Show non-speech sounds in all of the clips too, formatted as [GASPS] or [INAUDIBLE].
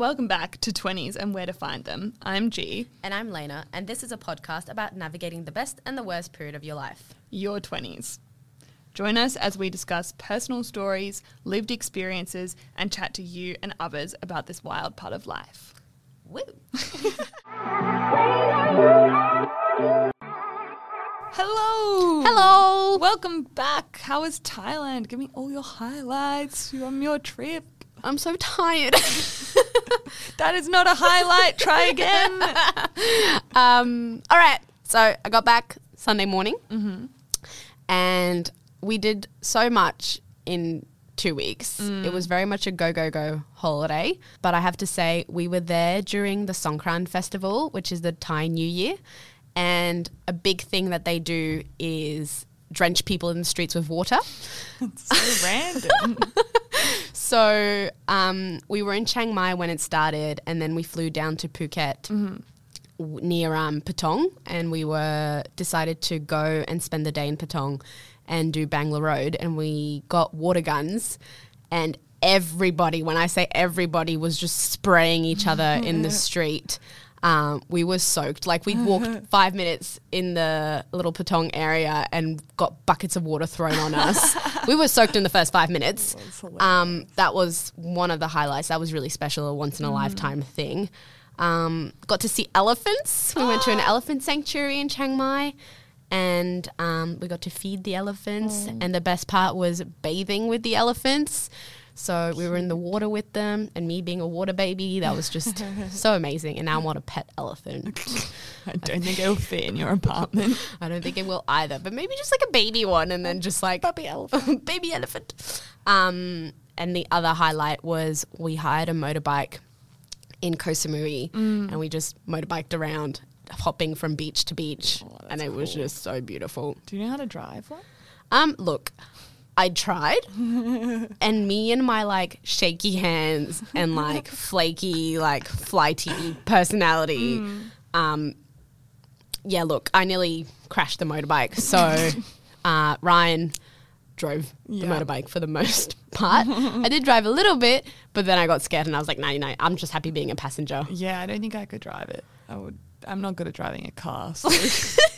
Welcome back to 20s and Where to Find Them. I'm Ge, And I'm Lena, and this is a podcast about navigating the best and the worst period of your life. your 20s. Join us as we discuss personal stories, lived experiences, and chat to you and others about this wild part of life. Woo! [LAUGHS] Hello! Hello! Welcome back. How was Thailand? Give me all your highlights from your trip. I'm so tired. [LAUGHS] That is not a highlight. Try again. [LAUGHS] um, all right, so I got back Sunday morning, and we did so much in two weeks. It was very much a go, go, go holiday. But I have to say, we were there during the Songkran Festival, which is the Thai New Year. And a big thing that they do is drench people in the streets with water. It's so [LAUGHS] random. So um, we were in Chiang Mai when it started, and then we flew down to Phuket w- near um, Patong, and we were decided to go and spend the day in Patong and do Bangla Road, and we got water guns, and everybody, when I say everybody, was just spraying each other in the [LAUGHS] street. Um, we were soaked. Like we walked [LAUGHS] five minutes in the little Patong area and got buckets of water thrown on us. [LAUGHS] we were soaked in the first five minutes. Um, that was one of the highlights. That was really special, a once in a lifetime thing. Um, got to see elephants. We went to an [GASPS] elephant sanctuary in Chiang Mai. And um, we got to feed the elephants. And the best part was bathing with the elephants. So we were in the water with them, and me being a water baby, that was just [LAUGHS] so amazing. And now I want a pet elephant. [LAUGHS] I don't think it'll fit in your apartment. [LAUGHS] I don't think it will either, but maybe just like a baby one, and then just like Puppy elephant. baby elephant. Um, and the other highlight was we hired a motorbike in Koh Samui, and we just motorbiked around, hopping from beach to beach, and it was just so beautiful. Do you know how to drive one? Um, look, I tried, and me and my like shaky hands and like [LAUGHS] flaky, like flighty personality. Um, yeah, look, I nearly crashed the motorbike. So [LAUGHS] uh, Ryan drove Yeah. the motorbike for the most part. I did drive a little bit, but then I got scared and I was like, 99. I'm just happy being a passenger. Yeah, I don't think I could drive it. I would. I'm not good at driving a car. So [LAUGHS]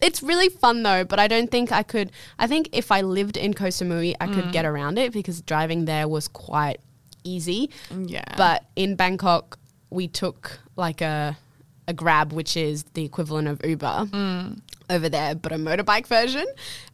It's really fun though, but I don't think I could. I think if I lived in Koh Samui, I could get mm. around it because driving there was quite easy. yeah, But in Bangkok, we took like a a Grab, which is the equivalent of Uber mm. over there, but a motorbike version.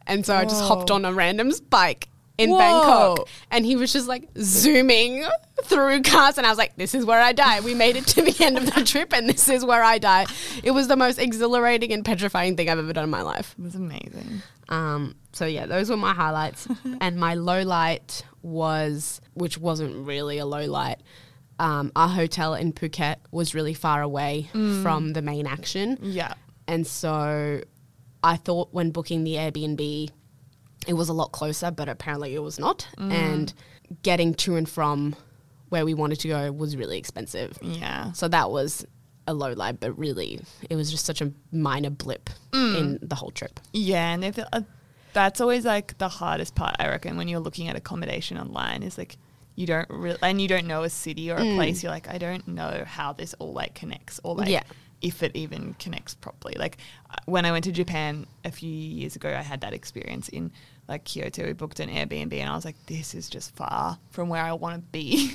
And so I just hopped on a random's bike in Whoa. Bangkok, and he was just like zooming through cars, and I was like, "This is where I die." We made it to the end of the [LAUGHS] trip, and this is where I die. It was the most exhilarating and petrifying thing I've ever done in my life. it was amazing. Um, so yeah, those were my highlights. [LAUGHS] and my low light was, which wasn't really a low light. Um, our hotel in Phuket was really far away from the main action, Yeah, and so I thought when booking the Airbnb, it was a lot closer, but apparently it was not. And getting to and from where we wanted to go was really expensive. yeah. So that was a low light, but really it was just such a minor blip in the whole trip. Yeah, and if uh, that's always like the hardest part, I reckon, when you're looking at accommodation online is like you don't really, and you don't know a city or a place. You're like, I don't know how this all like connects, or like Yeah. if it even connects properly. Like uh, when I went to Japan a few years ago, I had that experience in like Kyoto. We booked an Airbnb, and I was like, this is just far from where I want to be.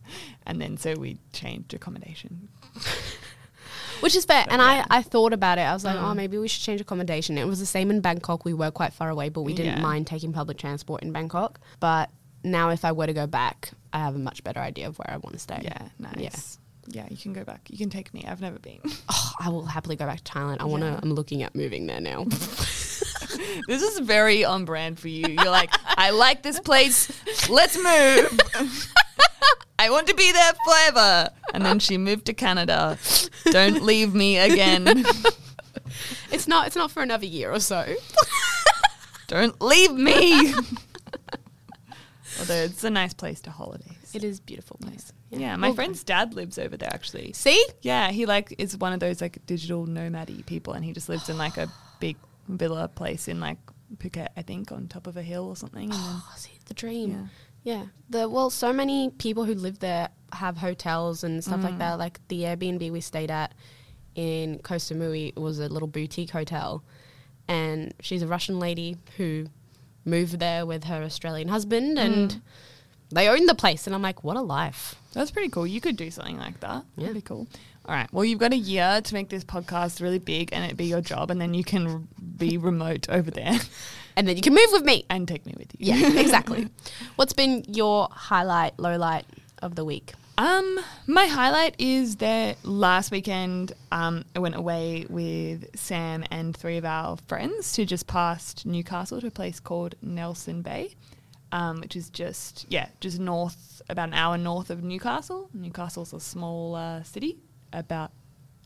[LAUGHS] and then so we changed accommodation. [LAUGHS] Which is fair. and yeah. I, I thought about it. I was like, mm. oh, maybe we should change accommodation. It was the same in Bangkok. We were quite far away, but we didn't Yeah. mind taking public transport in Bangkok. But now, if I were to go back, I have a much better idea of where I want to stay. Yeah, nice. Yeah. you can go back. You can take me. I've never been. [LAUGHS] Oh, I will happily go back to Thailand. I want to, Yeah. I'm looking at moving there now. This is very on brand for you. You're like, I like this place. Let's move. [LAUGHS] I want to be there forever. And then she moved to Canada. Don't leave me again. [LAUGHS] it's not, it's not for another year or so. [LAUGHS] Don't leave me. Although it's a nice place to holidays. It is a beautiful place. Yeah, my Well, friend's dad lives over there actually. See? Yeah, he like is one of those like digital nomady people, and he just lives in like a big villa place in like Phuket, I think, on top of a hill or something. And then Oh, see, the dream. Yeah. The well, so many people who live there have hotels and stuff like mm. that. Like the Airbnb we stayed at in Koh Samui was a little boutique hotel, and she's a Russian lady who moved there with her Australian husband, and mm. They own the place. And I'm like, what a life! That's pretty cool. You could do something like that. Yeah. That'd be cool. All right. Well, you've got a year to make this podcast really big and it be your job, and then you can be [LAUGHS] remote over there And then you can move with me. and take me with you. Yeah, [LAUGHS] exactly. What's been your highlight, low light of the week? Um, my highlight is that last weekend, um, I went away with Sam and three of our friends to just past Newcastle to a place called Nelson Bay, um, which is just yeah, just north, about an hour north of Newcastle. Newcastle's a small uh, city, about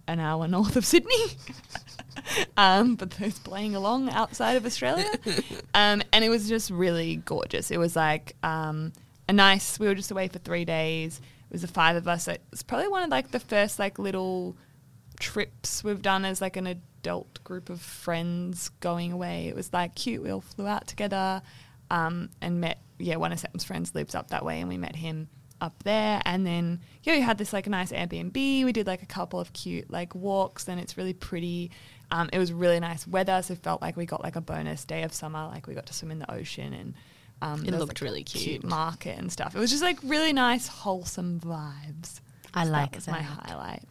an hour north of Sydney. [LAUGHS] um, but those playing along outside of Australia. [LAUGHS] um, and it was just really gorgeous. It was like um, a nice, we were just away for three days. It was the five of us. It was probably one of like the first like little trips we've done as like an adult group of friends going away. It was like cute. We all flew out together um, and met, yeah, one of Sam's friends lives up that way and we met him up there. And then, yeah, we had this like a nice Airbnb. We did like a couple of cute like walks and it's really pretty. Um, it was really nice weather, so it felt like we got like a bonus day of summer. Like we got to swim in the ocean and um, It was, looked like, really cute. market and stuff. It was just like really nice, wholesome vibes. I So like that was my highlight.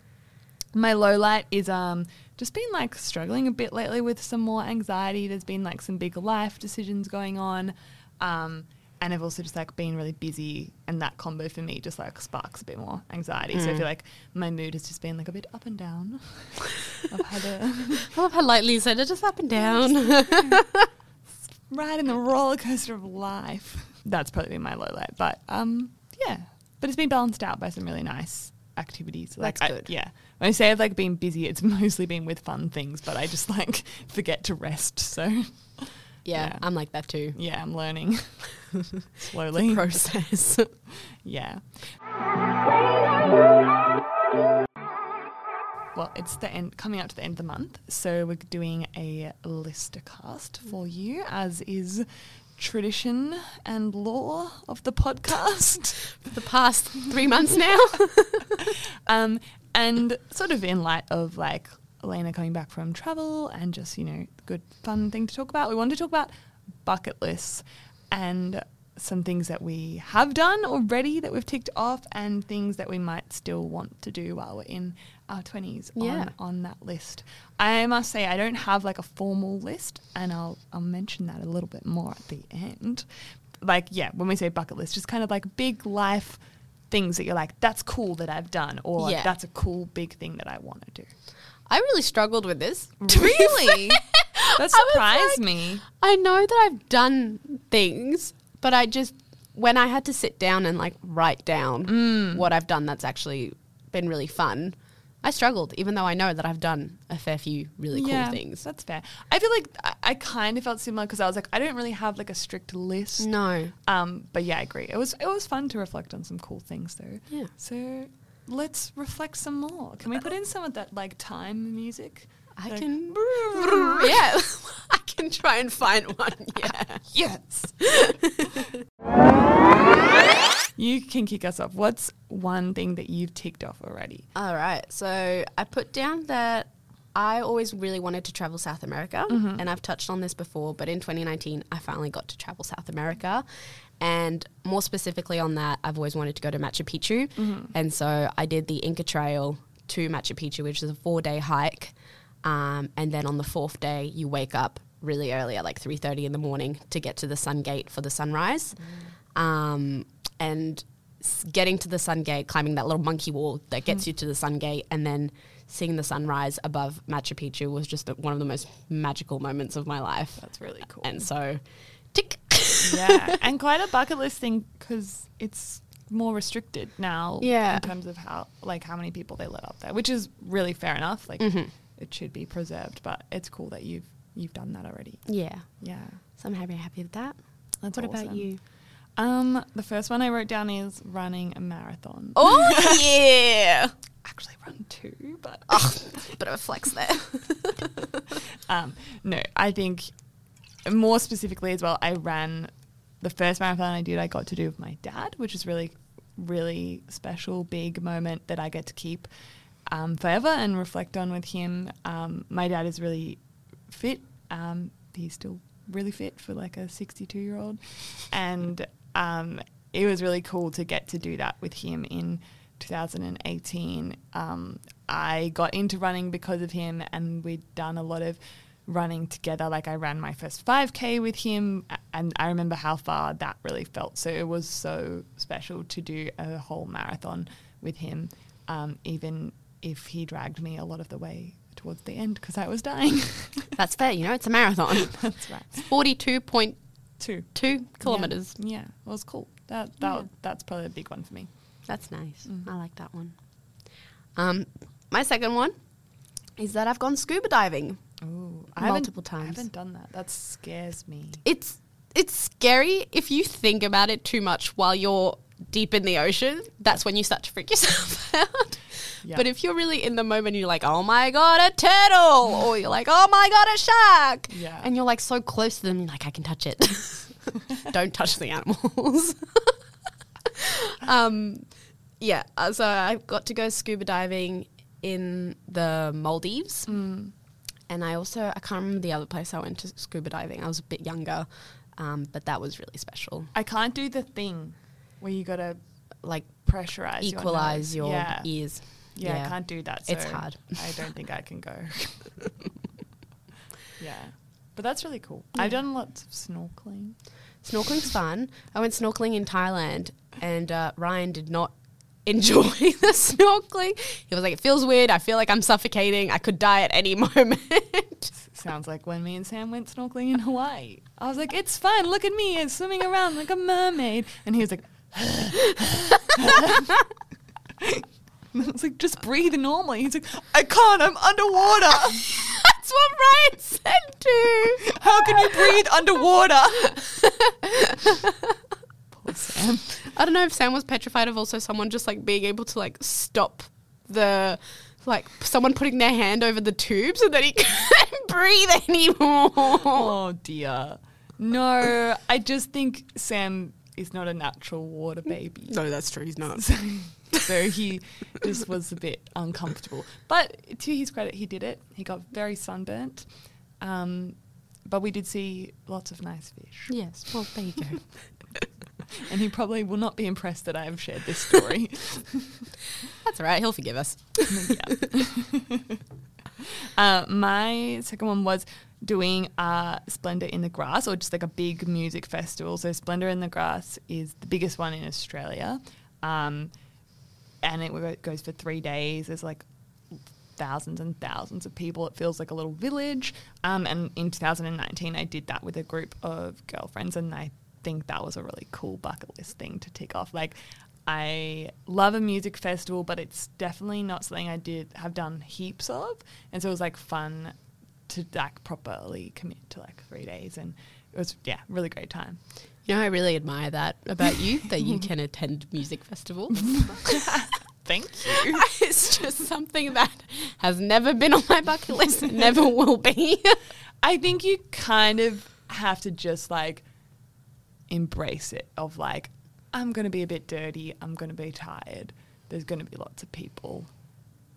My low light is um just been like struggling a bit lately with some more anxiety. There's been like some big life decisions going on. Um and I've also just like been really busy and that combo for me just like sparks a bit more anxiety. So I Mm. feel like my mood has just been like a bit up and down. [LAUGHS] I've had a I love how lightly you said it, just up and down. [LAUGHS] ride in the roller coaster of life. That's probably been my low light. But um, yeah, but it's been balanced out by some really nice activities. Like, That's I- good. yeah, when I say I've like been busy, it's [LAUGHS] mostly been with fun things, but I just like [LAUGHS] forget to rest. So yeah, Yeah. I'm like that too. yeah, I'm learning [LAUGHS] slowly. Process. Yeah. Well, it's the end coming up to the end of the month, so we're doing a list-a-cast for you, as is tradition and law of the podcast. [LAUGHS] For the past three months now. [LAUGHS] um, and sort of in light of like Elena coming back from travel and just you know good fun thing to talk about, we wanted to talk about bucket lists and some things that we have done already that we've ticked off and things that we might still want to do while we're in our 20s Yeah. on, on that list. I must say I don't have like a formal list and I'll I'll mention that a little bit more at the end. Like yeah, when we say bucket list, just kind of like big life things that you're like that's cool that I've done or Yeah. that's a cool big thing that I want to do. I really struggled with this. [LAUGHS] Really? that surprised like- me. I know that I've done things, but I just when I had to sit down and like write down what I've done that's actually been really fun, I struggled, even though I know that I've done a fair few really cool things. That's fair. I feel like I, I kind of felt similar because I was like, I don't really have like a strict list. No. Um, but yeah, I agree. It was it was fun to reflect on some cool things though. Yeah. So let's reflect some more. Can we put in some of that like time music? I Like, can [LAUGHS] Yeah. [LAUGHS] I can try and find one. [LAUGHS] Yeah. Yes. you can kick us off. What's one thing that you've ticked off already? All right. So I put down that I always really wanted to travel South America, mm-hmm. and I've touched on this before, but in 2019, I finally got to travel South America. And more specifically on that, I've always wanted to go to Machu Picchu. Mm-hmm. And so I did the Inca Trail to Machu Picchu, which is a four day hike. Um, and then on the fourth day, you wake up really early at like 3.30 in the morning to get to the sun gate for the sunrise. Um, and getting to the sun gate, climbing that little monkey wall that gets you to the sun gate, and then seeing the sunrise above Machu Picchu was just one of the most magical moments of my life. That's really cool. And so, tick. [LAUGHS] yeah, and quite a bucket list thing because it's more restricted now. Yeah. in terms of how like how many people they let up there, which is really fair enough. Like Mm-hmm. It should be preserved, but it's cool that you've you've done that already. yeah. Yeah, So I'm happy, happy with that. that's what about you? Um, the first one I wrote down is running a marathon. Oh, [LAUGHS] yeah. Actually, run two, but [LAUGHS] Oh, bit of a flex there. [LAUGHS] um, no, I think more specifically as well, I ran the first marathon I did, I got to do with my dad, which is really, really special, big moment that I get to keep um, forever and reflect on with him. Um, my dad is really fit. Um, he's still really fit for like a 62 year old. And um, it was really cool to get to do that with him in 2018. Um, I got into running because of him, and we'd done a lot of running together. Like I ran my first 5K with him, and I remember how far that really felt. So it was so special to do a whole marathon with him, um, even if he dragged me a lot of the way towards the end because I was dying. [LAUGHS] That's fair. You know, it's a marathon. [LAUGHS] That's right. Forty-two point Two two kilometers. Yeah, yeah, it was cool. That that Yeah. that's probably a big one for me. That's nice. Mm. I like that one. Um, my second one is that I've gone scuba diving. Ooh, Multiple times. I haven't done that. That scares me. It's it's scary if you think about it too much while you're deep in the ocean. That's when you start to freak [LAUGHS] yourself out. Yeah. But if you're really in the moment, you're like, "Oh my god, a turtle!" or you're like, "Oh my god, a shark!" Yeah. and you're like so close to them, you're like, "I can touch it." [LAUGHS] Don't touch the animals. [LAUGHS] um, yeah. uh, So I got to go scuba diving in the Maldives, Mm. and I also I can't remember the other place I went to scuba diving. I was a bit younger, um, but that was really special. I can't do the thing where you gotta Like pressurize, equalize your, your, yeah. ears. Yeah, I can't do that. So It's hard. I don't think I can go. [LAUGHS] yeah, but that's really cool. I've done lots of snorkeling. Snorkeling's fun. I went snorkeling in Thailand, and uh, Ryan did not [LAUGHS] enjoy [LAUGHS] the snorkeling. He was like, "It feels weird. I feel like I'm suffocating. I could die at any moment." Sounds like when me and Sam went snorkeling in Hawaii. I was like, "It's fun. Look at me, I'm swimming around like a mermaid," and he was like. And [LAUGHS] I was like, just breathe normally. He's like, I can't, I'm underwater. [LAUGHS] That's what Ryan said too. How can you breathe underwater? [LAUGHS] Poor Sam. I don't know if Sam was petrified of also someone just like being able to like stop the like someone putting their hand over the tubes and then he couldn't breathe anymore. Oh dear. No, I just think Sam is not a natural water baby. No, that's true. He's not. [LAUGHS] So, so he just was a bit uncomfortable. But to his credit, he did it. He got very sunburnt. Um, but we did see lots of nice fish. Yes. Well, there you go. [LAUGHS] And he probably will not be impressed that I have shared this story. [LAUGHS] That's all right. He'll forgive us. yeah. uh, my second one was doing uh, Splendor in the Grass, or just like a big music festival. So Splendor in the Grass is the biggest one in Australia, um, and it goes for three days. There's like thousands and thousands of people. It feels like a little village. Um, and in 2019, I did that with a group of girlfriends, and I think that was a really cool bucket list thing to tick off. Like, I love a music festival, but it's definitely not something I did have done heaps of, and so it was like fun to like properly commit to like three days, and it was yeah, really great time. You know, I really admire that about you, that you can attend music festivals. [LAUGHS] [LAUGHS] Thank you. it's just something that has never been on my bucket list and never will be. [LAUGHS] I think you kind of have to just like embrace it of like, I'm going to be a bit dirty. I'm going to be tired. There's going to be lots of people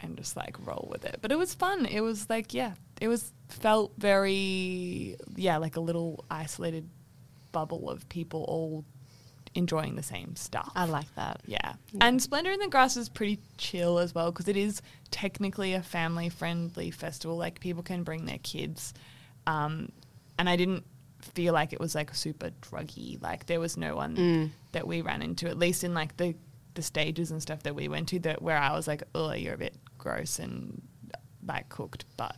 and just like roll with it. But it was fun. It was like, yeah, it was felt very, yeah, like a little isolated bubble of people all enjoying the same stuff. I like that. Yeah. And Splendor in the Grass is pretty chill as well because it is technically a family friendly festival. Like people can bring their kids. Um, and I didn't feel like it was like super druggy. Like there was no one Mm. that we ran into, at least in like the, the stages and stuff that we went to that where I was like, oh, you're a bit gross and like cooked. But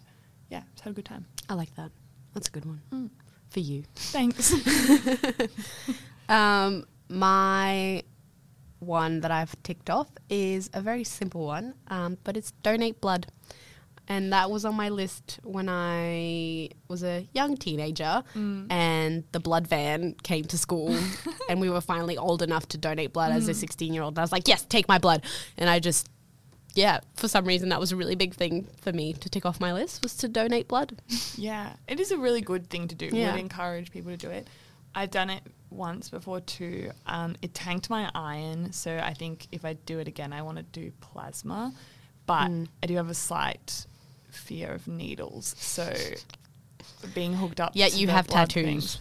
yeah, just had a good time. I like that. That's a good one Mm. for you. Thanks. [LAUGHS] Um, my one that I've ticked off is a very simple one, um, but it's donate blood. And that was on my list when I was a young teenager, Mm. and the blood van came to school, [LAUGHS] and we were finally old enough to donate blood as a Mm. 16 year old. And I was like, yes, take my blood. And I just, yeah, for some reason, that was a really big thing for me to tick off my list was to donate blood. [LAUGHS] Yeah, it is a really good thing to do. Yeah. Would encourage people to do it. I've done it once before too. Um, it tanked my iron, so I think if I do it again, I want to do plasma. But Mm. I do have a slight fear of needles, so being hooked up. Yet to you have blood tattoos. things-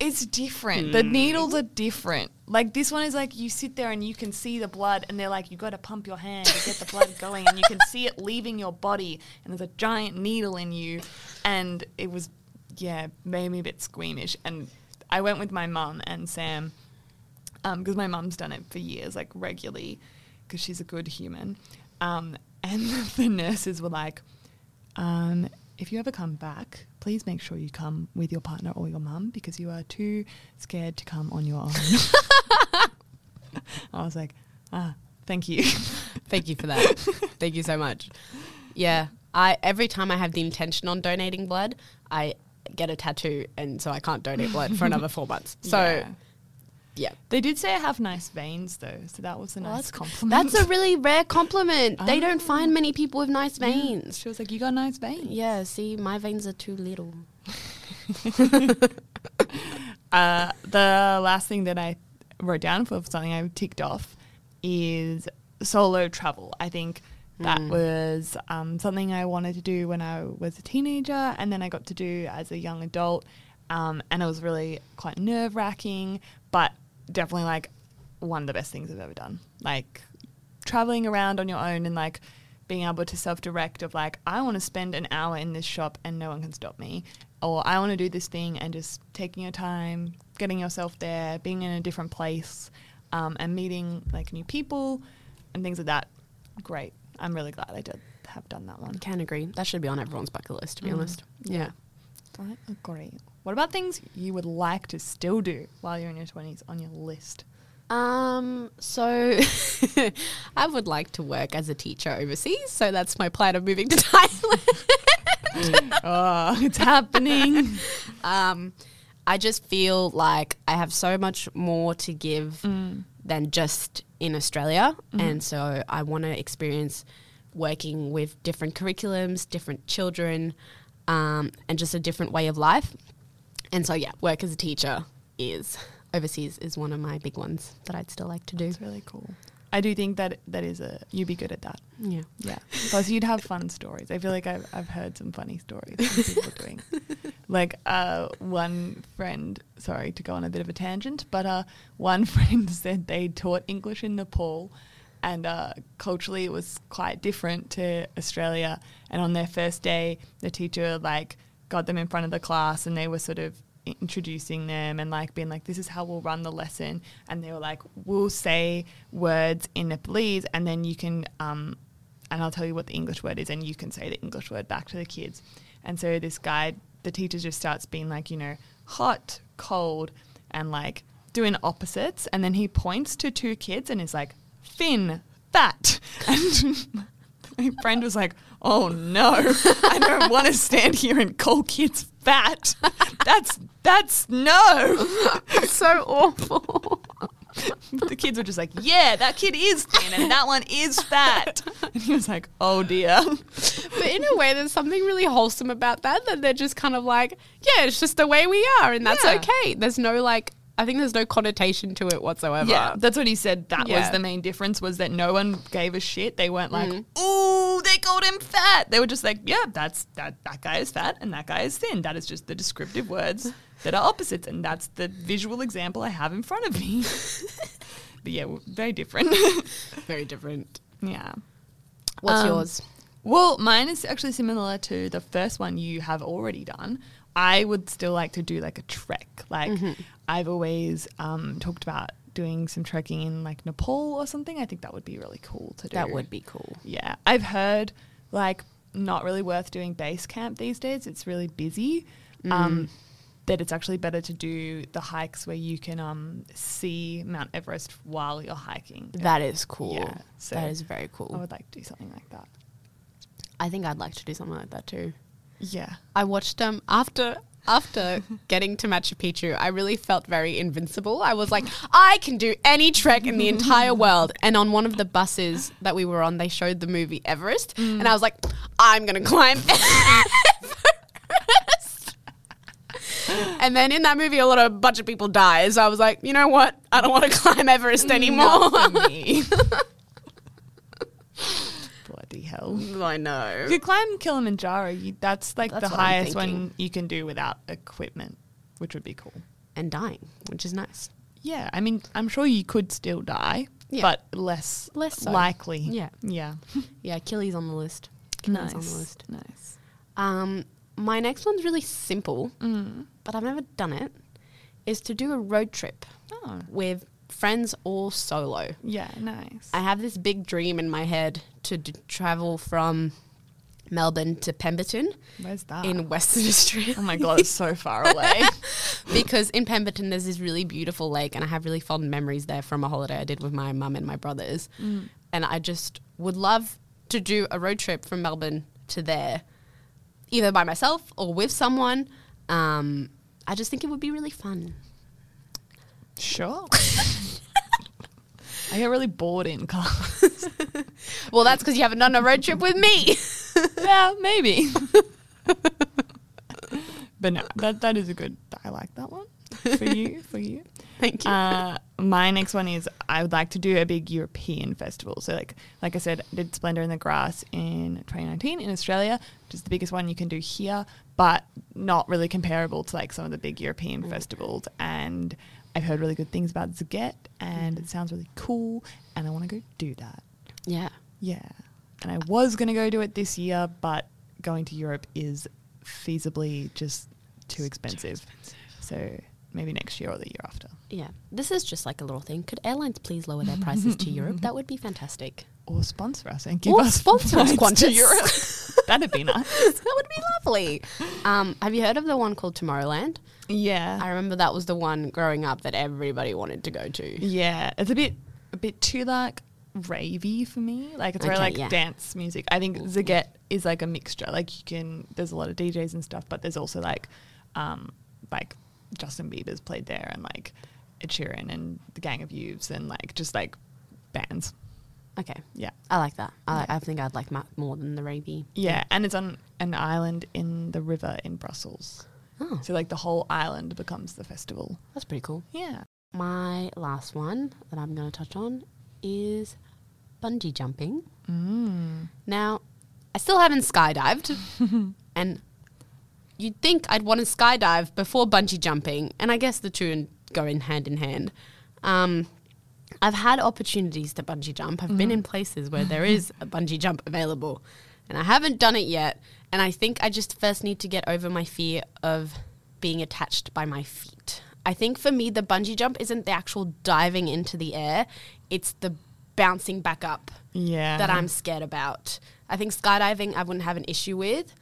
It's different. The Hmm. needles are different. Like this one is like you sit there and you can see the blood, and they're like you got to pump your hand to get the blood [LAUGHS] going, and you can see it leaving your body, and there's a giant needle in you, and it was yeah made me a bit squeamish. And I went with my mum and Sam because my mum's done it for years, like regularly, because she's a good human. Um, and [LAUGHS] the nurses were like, um, if you ever come back, please make sure you come with your partner or your mum because you are too scared to come on your own. [LAUGHS] I was like, ah, thank you. [LAUGHS] Thank you for that. Thank you so much. Yeah, I every time I have the intention on donating blood, I get a tattoo, and so I can't donate blood for another four months. So [LAUGHS] Yeah. Yeah. They did say I have nice veins though, so that was a Well, nice that's- compliment. That's a really rare compliment. They don't Ah. find many people with nice Yeah. veins. She was like, "You got nice veins." Yeah, see, my veins are too little. [LAUGHS] Uh, the last thing that I wrote down for something I ticked off is solo travel. I think that Mm. was um, something I wanted to do when I was a teenager, and then I got to do as a young adult, um, and it was really quite nerve wracking, but definitely like one of the best things I've ever done. Like traveling around on your own and like being able to self direct of like I want to spend an hour in this shop and no one can stop me or I want to do this thing and just taking your time getting yourself there being in a different place um, and meeting like new people and things like that great I'm really glad I did have done that one Can agree. That should be on everyone's bucket list, to be Mm. honest. Yeah. I agree what about things you would like to still do while you're in your 20s on your list Um, so [LAUGHS] I would like to work as a teacher overseas, so that's my plan of moving to [LAUGHS] Thailand. [LAUGHS] oh it's happening um, I just feel like I have so much more to give Mm. than just in Australia, Mhm. and so I want to experience working with different curriculums, different children, um, and just a different way of life. And so, yeah, work as a teacher is overseas is one of my big ones that I'd still like to do. It's really cool. I do think that that is a you'd be good at that. Yeah. Yeah, plus you'd have fun stories. I feel like I've I've heard some funny stories from people [LAUGHS] doing. Like uh, one friend, sorry to go on a bit of a tangent, but uh, one [LAUGHS] friend said they taught English in Nepal, and uh, culturally it was quite different to Australia. And on their first day, the teacher like got them in front of the class, and they were sort of introducing them and like being like this is how we'll run the lesson. And they were like we'll say words in Nepalese and then you can um and I'll tell you what the English word is and you can say the English word back to the kids. And so this guy the teacher just starts being like you know hot cold and like doing opposites. And then he points to two kids and is like thin fat and [LAUGHS] my friend was like oh no I don't want to stand here and call kids fat that's that's no so awful. the kids were just like, yeah, that kid is thin and that one is fat. And he was like, oh dear. but in a way, there's something really wholesome about that. That they're just kind of like, yeah, it's just the way we are, and that's Yeah. okay. There's no like, I think there's no connotation to it whatsoever. Yeah, that's what he said. That was the main difference was that no one gave a shit. They weren't like, Mm. ooh, they called him fat. They were just like, yeah, that's that that guy is fat and that guy is thin. That is just the descriptive words that are opposites, and that's the visual example I have in front of me. [LAUGHS] but yeah, very different. [LAUGHS] very different. yeah. What's Um, yours? Well, mine is actually similar to the first one you have already done. I would still like to do like a trek. Like Mm-hmm. I've always um, talked about doing some trekking in like Nepal or something. I think that would be really cool to do. That would be cool. Yeah, I've heard like not really worth doing base camp these days. It's really busy. Mm. Um, that it's actually better to do the hikes where you can um, see Mount Everest while you're hiking. That is cool. Yeah, so that is very cool. I would like to do something like that. I think I'd like to do something like that too. Yeah. I watched them after after [LAUGHS] getting to Machu Picchu. I really felt very invincible. I was like, I can do any trek in the entire [LAUGHS] world. And on one of the buses that we were on, they showed the movie Everest, and I was like, I'm gonna climb [LAUGHS] Everest. And then in that movie, a lot of bunch of people die. So I was like, you know what? I don't want to climb Everest anymore. Not for me. Bloody hell. I know. If you climb Kilimanjaro, you, that's like That's the what I'm highest thinking. one you can do without equipment, which would be cool. And dying, which is nice. Yeah, I mean, I'm sure you could still die, Yeah. but less Less so. likely. Yeah. yeah. [LAUGHS] Yeah, Achilles on the list. Achilles nice. on the list. Nice. Um, my next one's really simple, Mm. but I've never done it. Is to do a road trip Oh, with friends or solo. yeah, nice. I have this big dream in my head to d- travel from Melbourne to Pemberton Where's that? in Western [LAUGHS] Australia. oh my god, it's so far away. [LAUGHS] because in Pemberton there's this really beautiful lake, and I have really fond memories there from a holiday I did with my mum and my brothers. Mm. And I just would love to do a road trip from Melbourne to there, either by myself or with someone. Um, I just think it would be really fun. Sure. [LAUGHS] I get really bored in cars. [LAUGHS] Well, that's because you haven't done a road trip with me. [LAUGHS] yeah, maybe. but no, that that is a good. I like that one for you. For you. Thank you. Uh, my next one is I would like to do a big European festival. So like like I said, I did Splendor in the Grass in 2019 in Australia, which is the biggest one you can do here, but not really comparable to like some of the big European festivals. And I've heard really good things about Sziget, and it mm-hmm. sounds really cool, and I want to go do that. yeah. Yeah. And I was going to go do it this year, but going to Europe is feasibly just too expensive. So maybe next year or the year after. Yeah. This is just like a little thing. Could airlines please lower their prices to Europe? [LAUGHS] That would be fantastic. Or sponsor us and give Or us sponsor us, to Europe. [LAUGHS] [LAUGHS] That'd be nice. that would be lovely. Um, have you heard of the one called Tomorrowland? Yeah. I remember that was the one growing up that everybody wanted to go to. Yeah. It's a bit a bit too like ravey for me. Like it's very Okay, like yeah. dance music. I think Sziget is like a mixture. Like you can there's a lot of DJs and stuff, but there's also like um like Justin Bieber's played there and like Ed Sheeran and the Gang of Youths and like just like bands. Okay. Yeah. I like that. I, Yeah. I think I'd like that more than the Ravy. Yeah, and it's on an island in the river in Brussels. Oh, So like the whole island becomes the festival. that's pretty cool. Yeah. My last one that I'm going to touch on is bungee jumping. Mm. Now, I still haven't skydived, [LAUGHS] and you'd think I'd want to skydive before bungee jumping, and I guess the two go in hand in hand. Um, I've had opportunities to bungee jump. I've been in mm. places where there [LAUGHS] is a bungee jump available, and I haven't done it yet. And I think I just first need to get over my fear of being attached by my feet. I think for me, the bungee jump isn't the actual diving into the air, it's the bouncing back up Yeah. that I'm scared about. I think skydiving I wouldn't have an issue with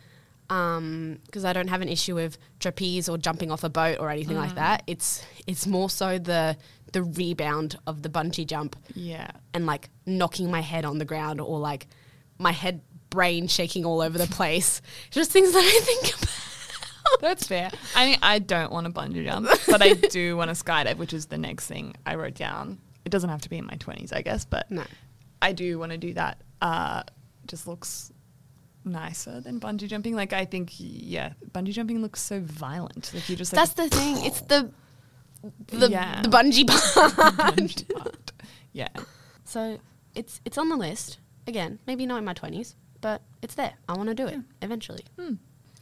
um, because I don't have an issue with trapeze or jumping off a boat or anything like mm. that. It's it's more so the the rebound of the bungee jump Yeah. and like knocking my head on the ground or like my head brain shaking all over the [LAUGHS] place. Just things that I think [LAUGHS] about. That's fair. I mean, I don't want to bungee jump, but I [LAUGHS] do want to skydive, which is the next thing I wrote down. It doesn't have to be in my 20s, I guess, but No. I do want to do that. Uh, just looks nicer than bungee jumping. Like, I think, yeah, bungee jumping looks so violent. Like, you just like, That's the thing. It's the the, Yeah. the bungee [LAUGHS] part. bungee part. Yeah. So it's it's on the list again. Maybe not in my twenties, but it's there. I want to do it eventually.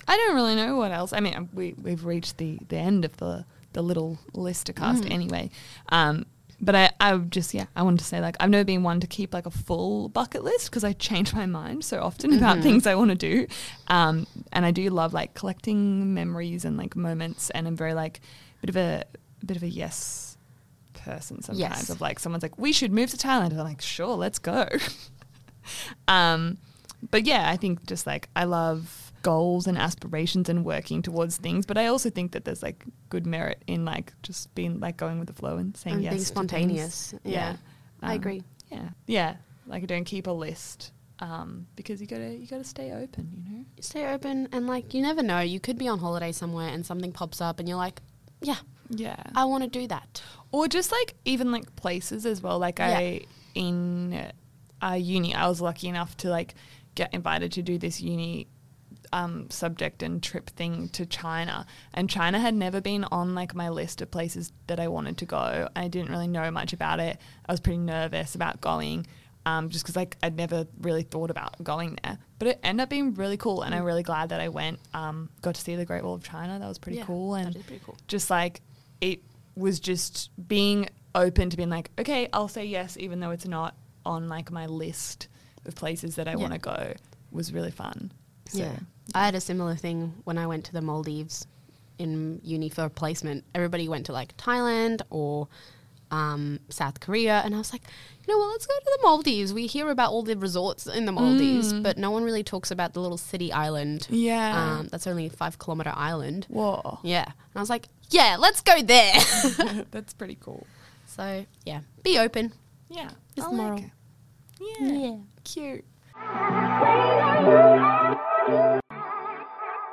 I don't really know what else. I mean, um, we we've reached the the end of the the little list-a-cast anyway. Um, but I I just yeah I wanted to say like I've never been one to keep like a full bucket list because I change my mind so often about things I want to do. Um, and I do love like collecting memories and like moments, and I'm very like a bit of a bit of a yes person sometimes Yes. of like someone's like we should move to Thailand and I'm like sure let's go. [LAUGHS] um, but yeah, I think just like I love goals and aspirations and working towards things, but I also think that there's like good merit in like just being like going with the flow and saying And yes, being spontaneous. Yeah. I Um, agree. Yeah, yeah. Like I don't keep a list um, because you gotta you gotta stay open. You know. Stay open and like you never know. You could be on holiday somewhere and something pops up and you're like, yeah, Yeah. I want to do that. or just like even like places as well. Like Yeah. I in uh, uni, I was lucky enough to like get invited to do this uni um, subject and trip thing to China, and China had never been on like my list of places that I wanted to go. I didn't really know much about it. I was pretty nervous about going, um, just because like I'd never really thought about going there. But it ended up being really cool, and I'm really glad that I went. Um, got to see the Great Wall of China. That was pretty Yeah, cool, and pretty cool. just like it was just being open to being like, okay, I'll say yes, even though it's not on like my list of places that I Yeah. want to go, was really fun. So, Yeah. I had a similar thing when I went to the Maldives in uni for a placement. Everybody went to like Thailand or um, South Korea, and I was like, you know what, let's go to the Maldives. We hear about all the resorts in the Maldives, but no one really talks about the little city island. Yeah. Um, that's only a five kilometer island. Whoa. Yeah. And I was like, yeah, let's go there. [LAUGHS] [LAUGHS] That's pretty cool. so, yeah, be open. Yeah. It's like moral. it. Yeah. Cute.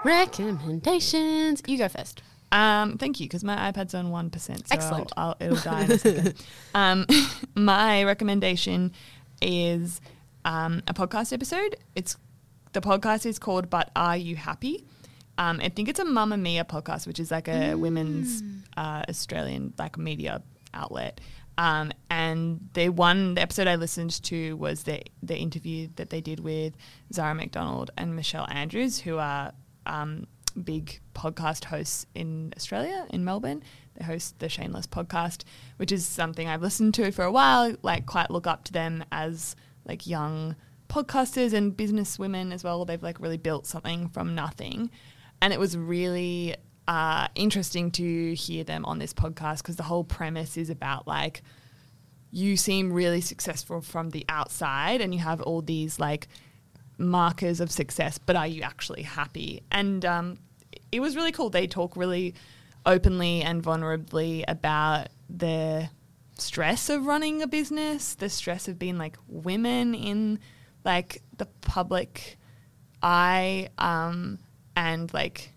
Recommendations. You go first. Um, thank you, because my iPad's on one percent. So Excellent. I'll, I'll, it'll die in a second. [LAUGHS] um, [LAUGHS] my recommendation is um, a podcast episode. It's the podcast is called "But Are You Happy?" Um, I think it's a Mamamia podcast, which is like a women's uh, Australian like media outlet. Um, and the one the episode I listened to was the the interview that they did with Zara McDonald and Michelle Andrews, who are um, big podcast hosts in Australia, in Melbourne. They host the Shameless podcast, which is something I've listened to for a while. Like, quite look up to them as like young podcasters and business women as well. They've like really built something from nothing, and it was really uh, interesting to hear them on this podcast because the whole premise is about like you seem really successful from the outside and you have all these like markers of success, but are you actually happy? And um, it was really cool. They talk really openly and vulnerably about the stress of running a business, the stress of being like women in like the public eye, um, and like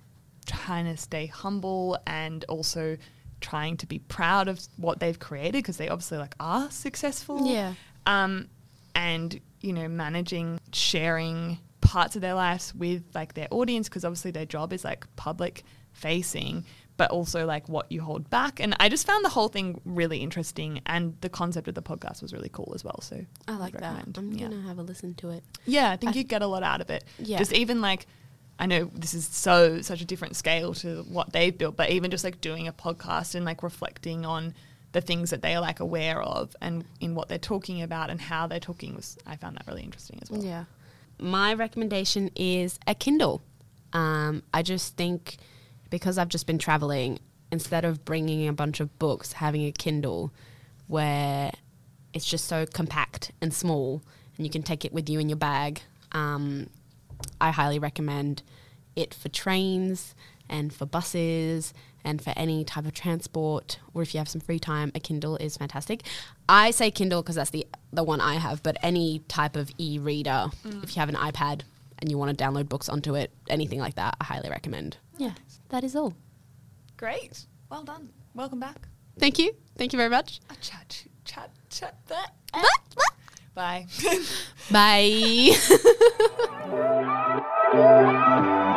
trying to stay humble and also trying to be proud of what they've created because they obviously like are successful Yeah. um, and you know managing sharing parts of their lives with like their audience because obviously their job is like public facing but also like what you hold back and i just found the whole thing really interesting and the concept of the podcast was really cool as well so I like that. I'm yeah. to have a listen to it. yeah i think I- you get a lot out of it Yeah. just even like i know this is so such a different scale to what they've built but even just like doing a podcast and like reflecting on the things that they are like aware of and in what they're talking about and how they're talking was i found that really interesting as well Yeah. My recommendation is a Kindle. Um, I just think because I've just been traveling, instead of bringing a bunch of books, having a Kindle where it's just so compact and small and you can take it with you in your bag. Um, I highly recommend it for trains and for buses and for any type of transport or if you have some free time a kindle is fantastic. I say kindle because that's the the one i have but any type of e-reader mm. if you have an ipad and you want to download books onto it anything like that i highly recommend. Yeah that is all. Great. Well done. Welcome back. Thank you. Thank you very much. A chat chat chat that bye. [LAUGHS] Bye [LAUGHS]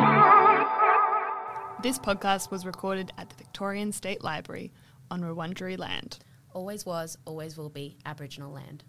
this podcast was recorded at the victorian state library on Wurundjeri land. Always was always will be aboriginal land